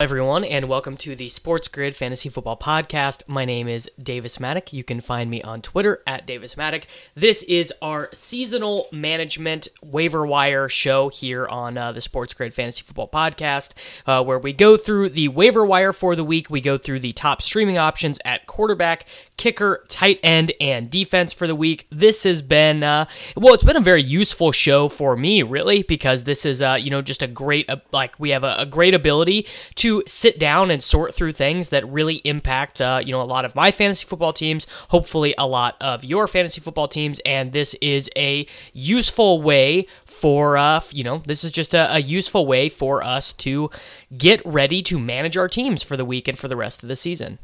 Everyone, and welcome to the Sports Grid Fantasy Football Podcast. My name is Davis Mattek. You can find me on Twitter at Davis Mattek. This is our seasonal management waiver wire show here on uh, the Sports Grid Fantasy Football Podcast, uh, where we go through the waiver wire for the week. We go through the top streaming options at quarterback, kicker, tight end, and defense for the week. This has been, uh, well, it's been a very useful show for me, really, because this is, uh, you know, just a great, uh, like, we have a, a great ability to to sit down and sort through things that really impact, uh, you know, a lot of my fantasy football teams, hopefully a lot of your fantasy football teams, and this is a useful way for, uh, you know, this is just a, a useful way for us to get ready to manage our teams for the week and for the rest of the season.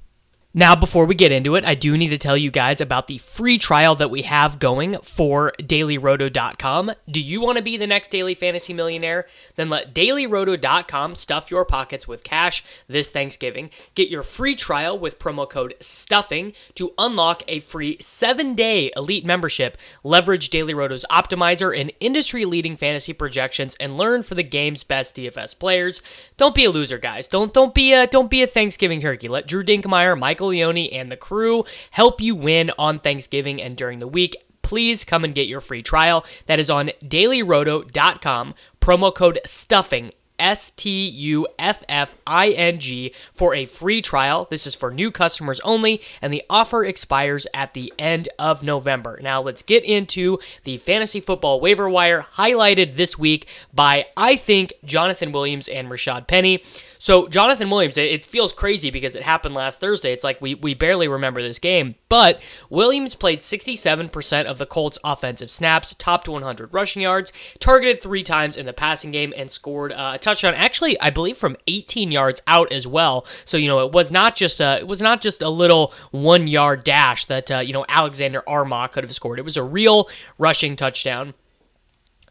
Now, before we get into it, I do need to tell you guys about the free trial that we have going for dailyroto.com. Do you want to be the next daily fantasy millionaire? Then let dailyroto.com stuff your pockets with cash this Thanksgiving. Get your free trial with promo code STUFFING to unlock a free seven day elite membership. Leverage Daily Roto's optimizer and industry leading fantasy projections and learn for the game's best DFS players. Don't be a loser, guys. Don't don't be a don't be a Thanksgiving turkey. Let Drew Dinkmeyer, Michael Leone and the crew help you win on Thanksgiving and during the week. Please come and get your free trial. That is on dailyroto.com. Promo code STUFFING S T U F F I N G for a free trial. This is for new customers only, and the offer expires at the end of November. Now, let's get into the fantasy football waiver wire highlighted this week by, I think, Jonathan Williams and Rashad Penny. So Jonathan Williams, it, feels crazy because it happened last Thursday. It's like we, we barely remember this game. But Williams played 67% of the Colts' offensive snaps, topped 100 rushing yards, targeted three times in the passing game, and scored uh, a touchdown. Actually, I believe from 18 yards out as well. So you know it was not just a it was not just a little one yard dash that uh, you know Alexander Armah could have scored. It was a real rushing touchdown.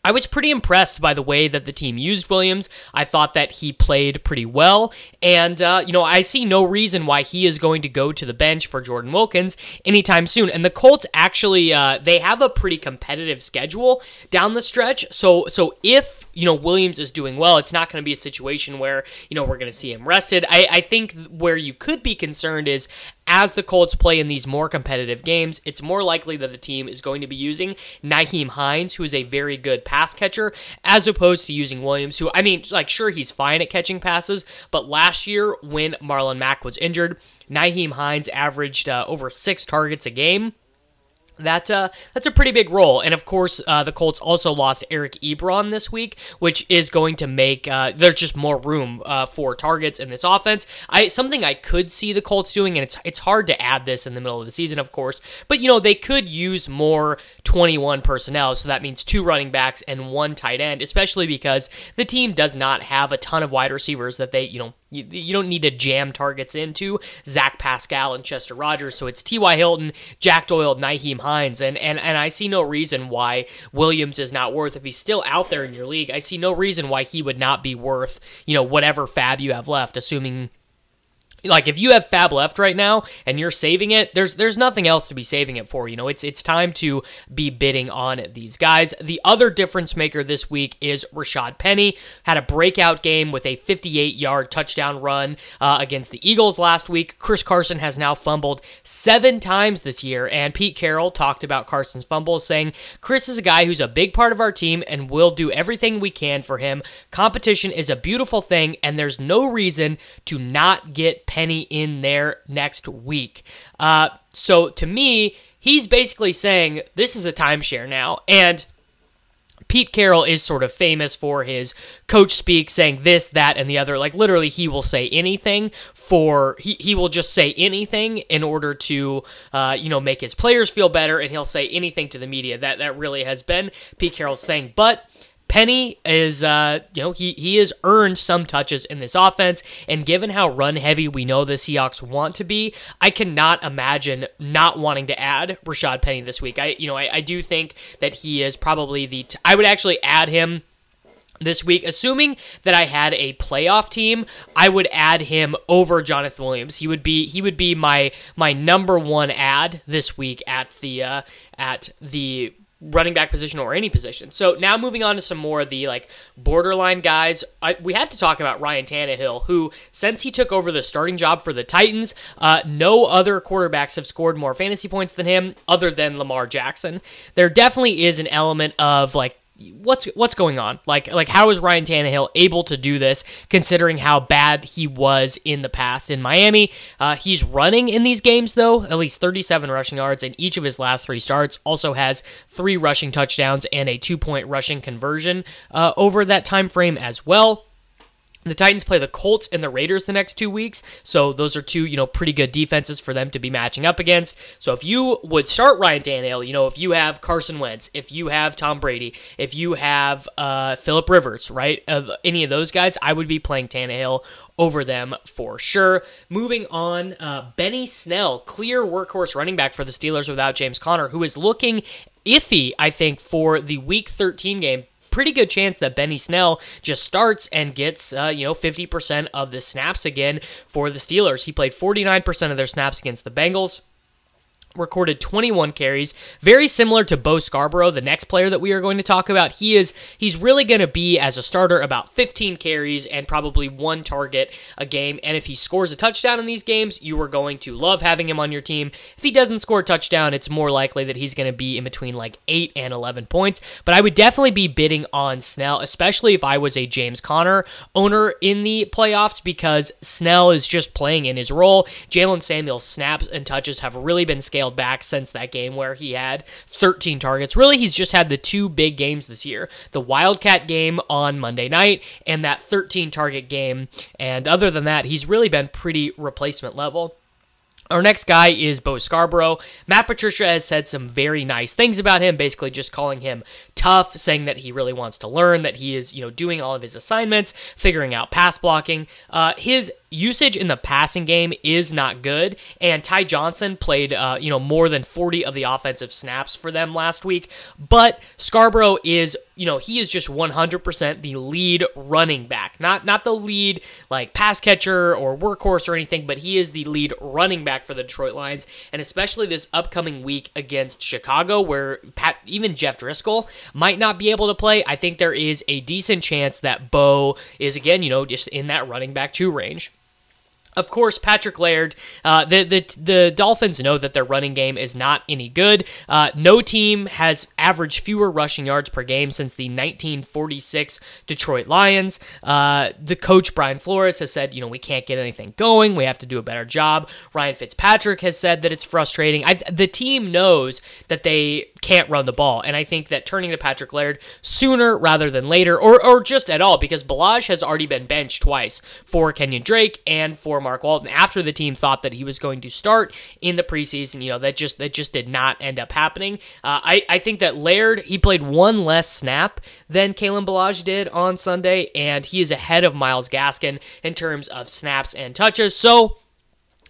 I was pretty impressed by the way that the team used Williams. I thought that he played pretty well. And, uh, you know, I see no reason why he is going to go to the bench for Jordan Wilkins anytime soon. And the Colts actually, uh, they have a pretty competitive schedule down the stretch. So, so if, you know, Williams is doing well, it's not going to be a situation where, you know, we're going to see him rested. I, I think where you could be concerned is as the Colts play in these more competitive games, it's more likely that the team is going to be using Nyheim Hines, who is a very good pass catcher, as opposed to using Williams, who, I mean, like, sure, he's fine at catching passes, but last year when Marlon Mack was injured, Nyheim Hines averaged uh, over six targets a game that uh, that's a pretty big role, and of course, uh, the Colts also lost Eric Ebron this week, which is going to make uh, there's just more room uh, for targets in this offense. I something I could see the Colts doing, and it's it's hard to add this in the middle of the season, of course, but you know they could use more 21 personnel, so that means two running backs and one tight end, especially because the team does not have a ton of wide receivers that they you know you, you don't need to jam targets into Zach Pascal and Chester Rogers. So it's T.Y. Hilton, Jack Doyle, Nyheim Hines. And, and, and I see no reason why Williams is not worth, if he's still out there in your league, I see no reason why he would not be worth, you know, whatever fab you have left, assuming like if you have fab left right now and you're saving it there's there's nothing else to be saving it for you know? It's it's time to be bidding on these guys. The other difference maker this week is Rashad Penny. Had a breakout game with a 58 yard touchdown run uh, against the Eagles last week. Chris Carson has now fumbled seven times this year and Pete Carroll talked about Carson's fumbles saying Chris is a guy who's a big part of our team and we'll do everything we can for him. Competition is a beautiful thing and there's no reason to not get Penny in there next week. Uh, so to me, he's basically saying this is a timeshare now. And Pete Carroll is sort of famous for his coach speak saying this, that, and the other. Like literally, he will say anything for he, he will just say anything in order to uh, you know make his players feel better, and he'll say anything to the media. That that really has been Pete Carroll's thing. But Penny is, uh, you know, he he has earned some touches in this offense, and given how run heavy we know the Seahawks want to be, I cannot imagine not wanting to add Rashad Penny this week. I, you know, I, I do think that he is probably the. T- I would actually add him this week. Assuming that I had a playoff team, I would add him over Jonathan Williams. He would be he would be my my number one ad this week at the uh, at the running back position or any position. So now moving on to some more of the like borderline guys, I, we have to talk about Ryan Tannehill, who since he took over the starting job for the Titans, uh, no other quarterbacks have scored more fantasy points than him, other than Lamar Jackson. There definitely is an element of like what's what's going on? Like like how is Ryan Tannehill able to do this considering how bad he was in the past in Miami? Uh, he's running in these games though, at least 37 rushing yards in each of his last three starts. Also has three rushing touchdowns and a two point rushing conversion uh, over that time frame as well. The Titans play the Colts and the Raiders the next two weeks, so those are two, you know, pretty good defenses for them to be matching up against. So if you would start Ryan Tannehill, you know, if you have Carson Wentz, if you have Tom Brady, if you have uh, Philip Rivers, right, uh, any of those guys, I would be playing Tannehill over them for sure. Moving on, uh, Benny Snell, clear workhorse running back for the Steelers without James Conner, who is looking iffy, I think, for the Week 13 game pretty good chance that Benny Snell just starts and gets, uh, you know, 50% of the snaps again for the Steelers. He played 49% of their snaps against the Bengals recorded 21 carries very similar to Bo Scarborough the next player that we are going to talk about. He is he's really going to be as a starter about 15 carries and probably one target a game. And if he scores a touchdown in these games you are going to love having him on your team. If he doesn't score a touchdown it's more likely that he's going to be in between like 8 and 11 points. But I would definitely be bidding on Snell especially if I was a James Conner owner in the playoffs because Snell is just playing in his role. Jaylen Samuels snaps and touches have really been scaled scaled back since that game where he had 13 targets. Really, he's just had the two big games this year the Wildcat game on Monday night and that 13 target game. And other than that, he's really been pretty replacement level. Our next guy is Bo Scarborough. Matt Patricia has said some very nice things about him, basically just calling him tough, saying that he really wants to learn, that he is, you know, doing all of his assignments, figuring out pass blocking. Uh, his usage in the passing game is not good, and Ty Johnson played, uh, you know, more than 40 of the offensive snaps for them last week. But Scarborough is, you know, he is just 100% the lead running back, not not the lead like pass catcher or workhorse or anything, but he is the lead running back for the Detroit Lions, and especially this upcoming week against Chicago, where Pat, even Jeff Driskel might not be able to play. I think there is a decent chance that Bo is again, you know, just in that running back two range. Of course, Patrick Laird. Uh, the the the Dolphins know that their running game is not any good. Uh, no team has averaged fewer rushing yards per game since the 1946 Detroit Lions. Uh, the coach Brian Flores has said, you know, we can't get anything going. We have to do a better job. Ryan Fitzpatrick has said that it's frustrating. I, the team knows that they can't run the ball, and I think that turning to Patrick Laird sooner rather than later, or or just at all, because Ballage has already been benched twice for Kenyan Drake and for Mark Walton after the team thought that he was going to start in the preseason. You know that just that just did not end up happening. Uh, I I think that Laird he played one less snap than Kalen Ballage did on Sunday, and he is ahead of Myles Gaskin in terms of snaps and touches. So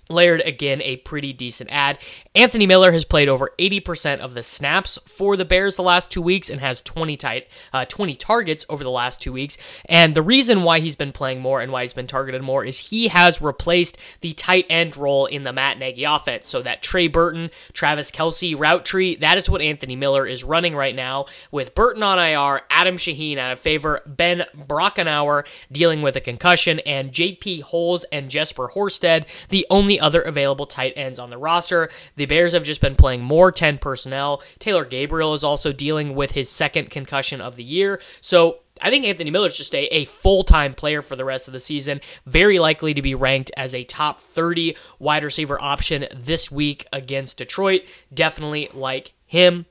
Laird, again, a pretty decent ad. Anthony Miller has played over 80% of the snaps for the Bears the last two weeks and has 20 tight, uh, 20 targets over the last two weeks. And the reason why he's been playing more and why he's been targeted more is he has replaced the tight end role in the Matt Nagy offense. So that Trey Burton, Travis Kelce route tree, that is what Anthony Miller is running right now with Burton on IR, Adam Shaheen out of favor, Ben Braunecker dealing with a concussion, and JP Holtz and Jesper Horsted, the only other available tight ends on the roster. The Bears have just been playing more 10 personnel. Taylor Gabriel is also dealing with his second concussion of the year. So I think Anthony Miller is just a, a full time player for the rest of the season. Very likely to be ranked as a top 30 wide receiver option this week against Detroit. Definitely like him.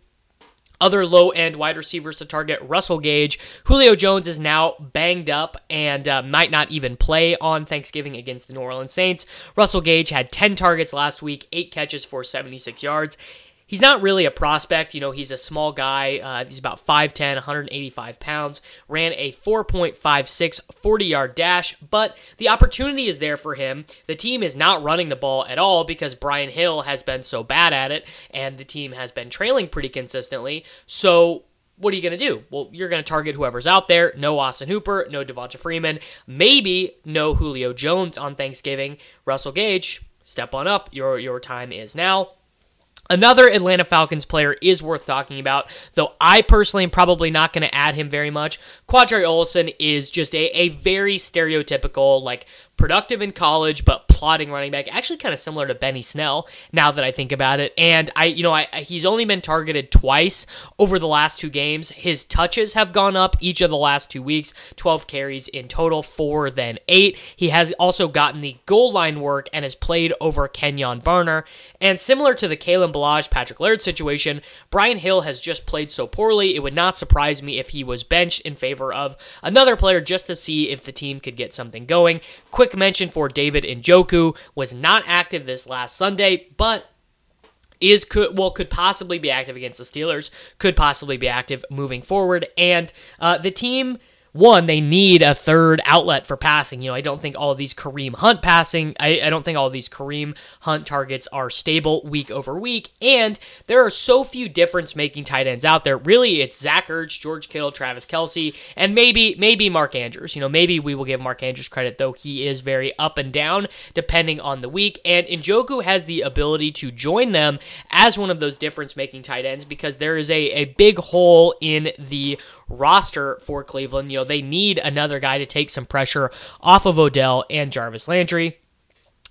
Other low end wide receivers to target Russell Gage. Julio Jones is now banged up and uh, might not even play on Thanksgiving against the New Orleans Saints. Russell Gage had 10 targets last week, 8 catches for 76 yards he's not really a prospect. You know, he's a small guy. Uh, he's about 5'10, 185 pounds. Ran a 4.56 40 yard dash, but the opportunity is there for him. The team is not running the ball at all because Brian Hill has been so bad at it, and the team has been trailing pretty consistently. So, what are you going to do? Well, you're going to target whoever's out there. No Austin Hooper, no Devonta Freeman, maybe no Julio Jones on Thanksgiving. Russell Gage, step on up. Your your time is now. Another Atlanta Falcons player is worth talking about, though I personally am probably not going to add him very much. Qadree Ollison is just a, a very stereotypical, like, productive in college, but plotting running back. Actually, kind of similar to Benny Snell. Now that I think about it, and I, you know, I, he's only been targeted twice over the last two games. His touches have gone up each of the last two weeks. Twelve carries in total, four then eight. He has also gotten the goal line work and has played over Kenjon Barner. And similar to the Kalen Ballage, Patrick Laird situation, Brian Hill has just played so poorly. It would not surprise me if he was benched in favor of another player just to see if the team could get something going. Quick quick mention for David Njoku was not active this last Sunday, but is could well could possibly be active against the Steelers, could possibly be active moving forward, and uh, the team one, they need a third outlet for passing. You know, I don't think all of these Kareem Hunt passing, I, I don't think all of these Kareem Hunt targets are stable week over week. And there are so few difference making tight ends out there. Really, it's Zach Ertz, George Kittle, Travis Kelce, and maybe, maybe Mark Andrews. You know, maybe we will give Mark Andrews credit, though he is very up and down depending on the week. And Njoku has the ability to join them as one of those difference making tight ends because there is a, a big hole in the roster for Cleveland. You know, they need another guy to take some pressure off of Odell and Jarvis Landry.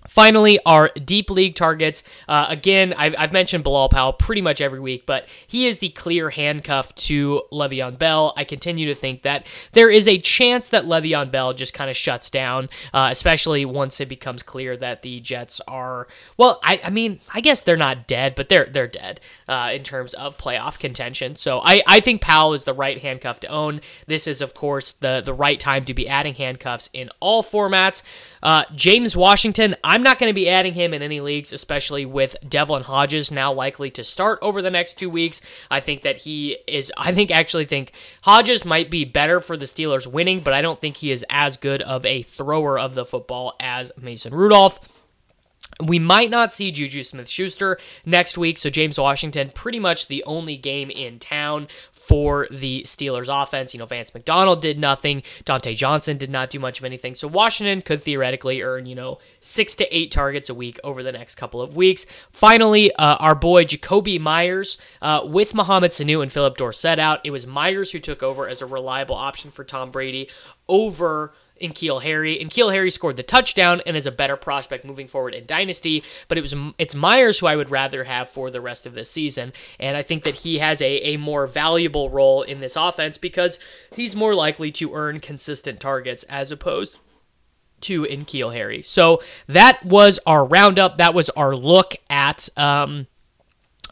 Finally, our deep league targets. Uh, again, I've, I've, mentioned Bilal Powell pretty much every week, but he is the clear handcuff to Le'Veon Bell. I continue to think that there is a chance that Le'Veon Bell just kind of shuts down, uh, especially once it becomes clear that the Jets are. Well, I, I mean, I guess they're not dead, but they're they're dead uh, in terms of playoff contention. So I, I think Powell is the right handcuff to own. This is, of course, the the right time to be adding handcuffs in all formats. Uh, James Washington. I'm not going to be adding him in any leagues, especially with Devlin Hodges now likely to start over the next two weeks. I think that he is, I think actually think Hodges might be better for the Steelers winning, but I don't think he is as good of a thrower of the football as Mason Rudolph. We might not see Juju Smith Schuster next week, so James Washington pretty much the only game in town for the Steelers offense. You know, Vance McDonald did nothing. Diontae Johnson did not do much of anything. So Washington could theoretically earn, you know, six to eight targets a week over the next couple of weeks. Finally, uh, our boy Jakobi Meyers uh, with Mohamed Sanu and Phillip Dorsett out. It was Meyers who took over as a reliable option for Tom Brady over N'Keal Harry. N'Keal Harry scored the touchdown and is a better prospect moving forward in Dynasty, but it was it's Meyers who I would rather have for the rest of this season. And I think that he has a, a more valuable role in this offense because he's more likely to earn consistent targets as opposed to N'Keal Harry. So that was our roundup. That was our look at um,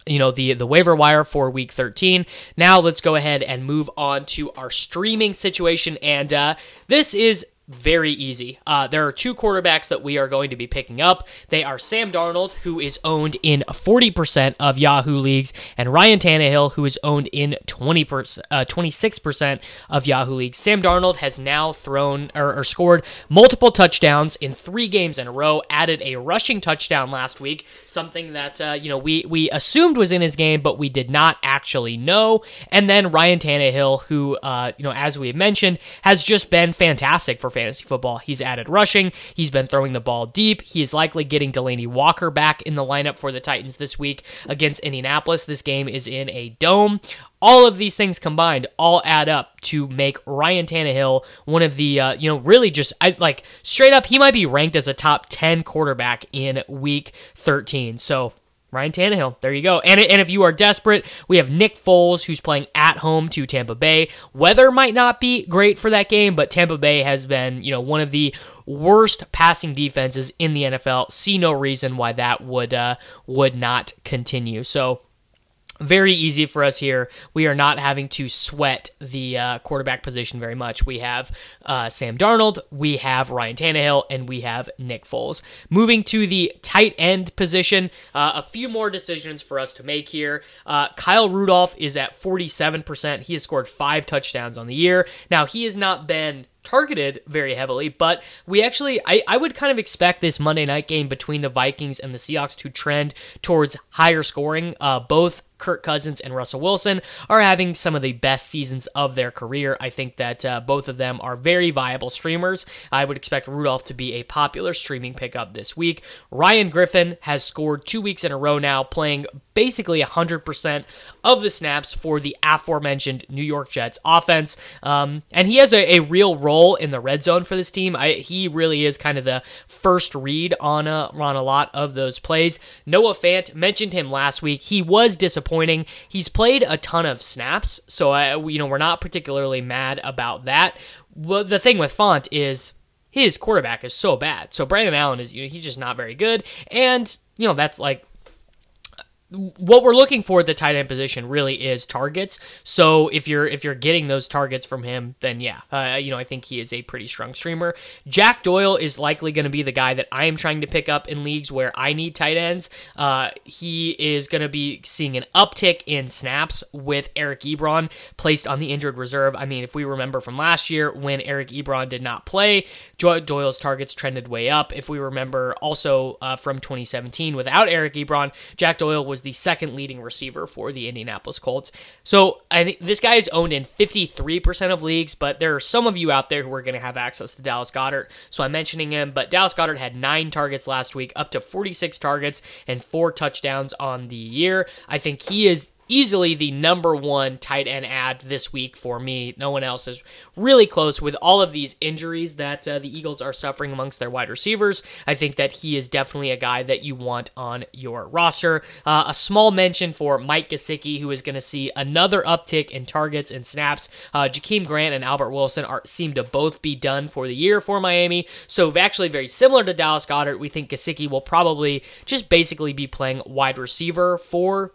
you know the the waiver wire for week 13 now let's go ahead and move on to our streaming situation and uh, this is very easy. Uh, there are two quarterbacks that we are going to be picking up. They are Sam Darnold, who is owned in 40% of Yahoo leagues, and Ryan Tannehill, who is owned in 20%, uh, 26% of Yahoo leagues. Sam Darnold has now thrown or, or scored multiple touchdowns in three games in a row. Added a rushing touchdown last week, something that uh, you know we we assumed was in his game, but we did not actually know. And then Ryan Tannehill, who uh, you know as we have mentioned, has just been fantastic for fantasy football. He's added rushing. He's been throwing the ball deep. He is likely getting Delanie Walker back in the lineup for the Titans this week against Indianapolis. This game is in a dome. All of these things combined all add up to make Ryan Tannehill one of the, uh, you know, really just I, like straight up, he might be ranked as a top 10 quarterback in week 13. So Ryan Tannehill. There you go. And, and if you are desperate, we have Nick Foles, who's playing at home to Tampa Bay. Weather might not be great for that game, but Tampa Bay has been, you know, one of the worst passing defenses in the NFL. See no reason why that would uh, would not continue. So very easy for us here. We are not having to sweat the uh, quarterback position very much. We have uh, Sam Darnold, we have Ryan Tannehill, and we have Nick Foles. Moving to the tight end position, uh, a few more decisions for us to make here. Uh, Kyle Rudolph is at 47%. He has scored five touchdowns on the year. Now, he has not been targeted very heavily, but we actually, I, I would kind of expect this Monday night game between the Vikings and the Seahawks to trend towards higher scoring. Uh, both Kirk Cousins and Russell Wilson are having some of the best seasons of their career. I think that uh, both of them are very viable streamers. I would expect Rudolph to be a popular streaming pickup this week. Ryan Griffin has scored two weeks in a row now, playing basically 100% of the snaps for the aforementioned New York Jets offense. Um, and he has a, a, real role in the red zone for this team. I, he really is kind of the first read on a, on a lot of those plays. Noah Fant mentioned him last week. He was disappointing. He's played a ton of snaps, so I, you know we're not particularly mad about that. Well, the thing with Fant is his quarterback is so bad. So Brandon Allen is you know, he's just not very good, and you know that's like what we're looking for at the tight end position really is targets. So if you're if you're getting those targets from him, then yeah, uh, you know I think he is a pretty strong streamer. Jack Doyle is likely going to be the guy that I am trying to pick up in leagues where I need tight ends. Uh, he is going to be seeing an uptick in snaps with Eric Ebron placed on the injured reserve. I mean, if we remember from last year when Eric Ebron did not play, Doyle's targets trended way up. If we remember also uh, from 2017 without Eric Ebron, Jack Doyle was was the second leading receiver for the Indianapolis Colts. So I think this guy is owned in 53% of leagues, but there are some of you out there who are going to have access to Dallas Goedert. So I'm mentioning him, but Dallas Goedert had nine targets last week, up to 46 targets and four touchdowns on the year. I think he is easily the number one tight end ad this week for me. No one else is really close with all of these injuries that uh, the Eagles are suffering amongst their wide receivers. I think that he is definitely a guy that you want on your roster. Uh, a small mention for Mike Gesicki, who is going to see another uptick in targets and snaps. Uh, Jakeem Grant and Albert Wilson are seem to both be done for the year for Miami. So actually very similar to Dallas Goedert, we think Gesicki will probably just basically be playing wide receiver for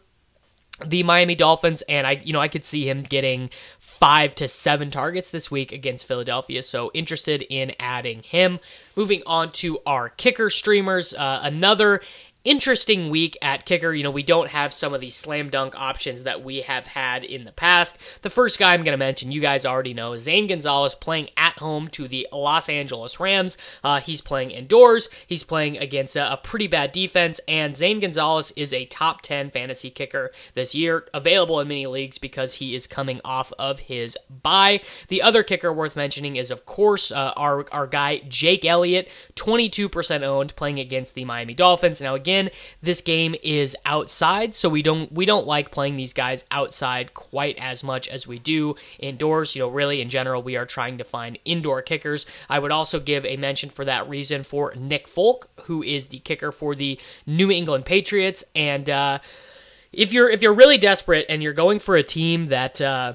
the Miami Dolphins, and I, you know, I could see him getting five to seven targets this week against Philadelphia. So interested in adding him. Moving on to our kicker streamers, uh, another interesting week at kicker. You know, we don't have some of these slam dunk options that we have had in the past. The first guy I'm going to mention, you guys already know, Zane Gonzalez playing at home to the Los Angeles Rams. Uh, he's playing indoors. He's playing against a, a, pretty bad defense, and Zane Gonzalez is a top 10 fantasy kicker this year, available in many leagues because he is coming off of his bye. The other kicker worth mentioning is, of course, uh, our, our guy, Jake Elliott, 22% owned, playing against the Miami Dolphins. Now, again, This game is outside, so we don't we don't like playing these guys outside quite as much as we do indoors. You know, really in general, we are trying to find indoor kickers. I would also give a mention for that reason for Nick Folk, who is the kicker for the New England Patriots, and uh, if you're if you're really desperate and you're going for a team that uh,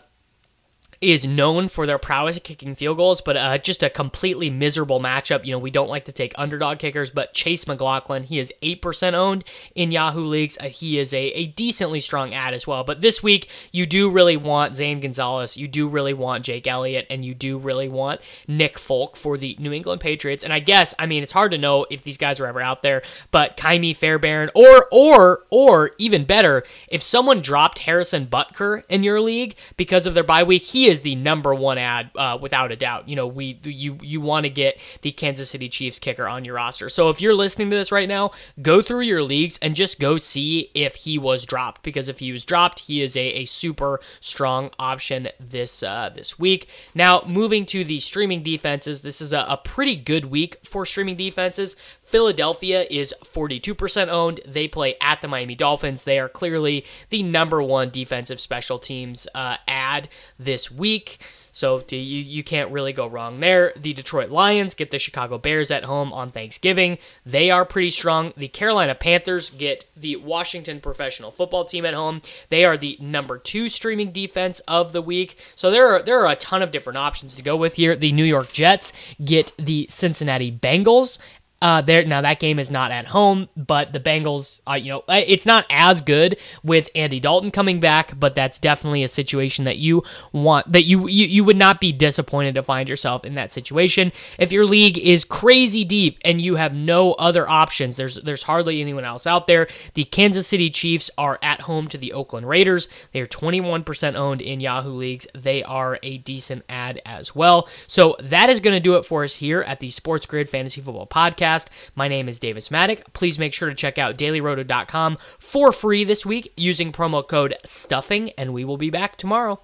is known for their prowess at kicking field goals, but uh, just a completely miserable matchup. You know, we don't like to take underdog kickers, but Chase McLaughlin, he is 8% owned in Yahoo leagues. Uh, he is a, a decently strong ad as well. But this week, you do really want Zane Gonzalez, you do really want Jake Elliott, and you do really want Nick Folk for the New England Patriots. And I guess, I mean, it's hard to know if these guys are ever out there, but Ka'imi Fairbairn, or, or, or even better, if someone dropped Harrison Butker in your league because of their bye week, he is the number one ad uh, without a doubt. You know, we you you want to get the Kansas City Chiefs kicker on your roster. So if you're listening to this right now, go through your leagues and just go see if he was dropped because if he was dropped, he is a, a super strong option this uh, this week. Now moving to the streaming defenses, this is a, a pretty good week for streaming defenses. Philadelphia is 42% owned. They play at the Miami Dolphins. They are clearly the number one defensive special teams uh, ad this week. So you, you can't really go wrong there. The Detroit Lions get the Chicago Bears at home on Thanksgiving. They are pretty strong. The Carolina Panthers get the Washington Professional Football Team at home. They are the number two streaming defense of the week. So there are there are a ton of different options to go with here. The New York Jets get the Cincinnati Bengals uh, there now that game is not at home, but the Bengals, uh, you know, it's not as good with Andy Dalton coming back, but that's definitely a situation that you want that you you, you would not be disappointed to find yourself in that situation. If your league is crazy deep and you have no other options, there's there's hardly anyone else out there. The Kansas City Chiefs are at home to the Oakland Raiders. They are 21% owned in Yahoo leagues. They are a decent ad as well. So that is going to do it for us here at the Sports Grid Fantasy Football Podcast podcast. My name is Davis Mattek. Please make sure to check out dailyroto.com for free this week using promo code STUFFING, and we will be back tomorrow.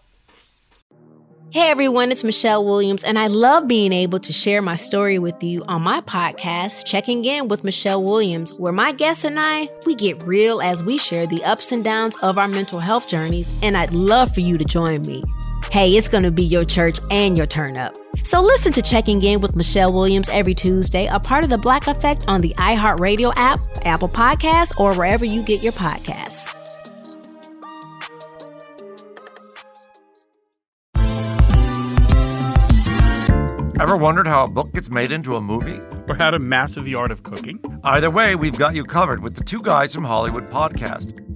Hey everyone, it's Michelle Williams, and I love being able to share my story with you on my podcast, Checking In with Michelle Williams, where my guests and I, we get real as we share the ups and downs of our mental health journeys, and I'd love for you to join me. Hey, it's going to be your church and your turn up. So listen to Checking In with Michelle Williams every Tuesday, a part of the Black Effect on the iHeartRadio app, Apple Podcasts, or wherever you get your podcasts. Ever wondered how a book gets made into a movie? Or how to master the art of cooking? Either way, we've got you covered with the Two Guys from Hollywood podcast.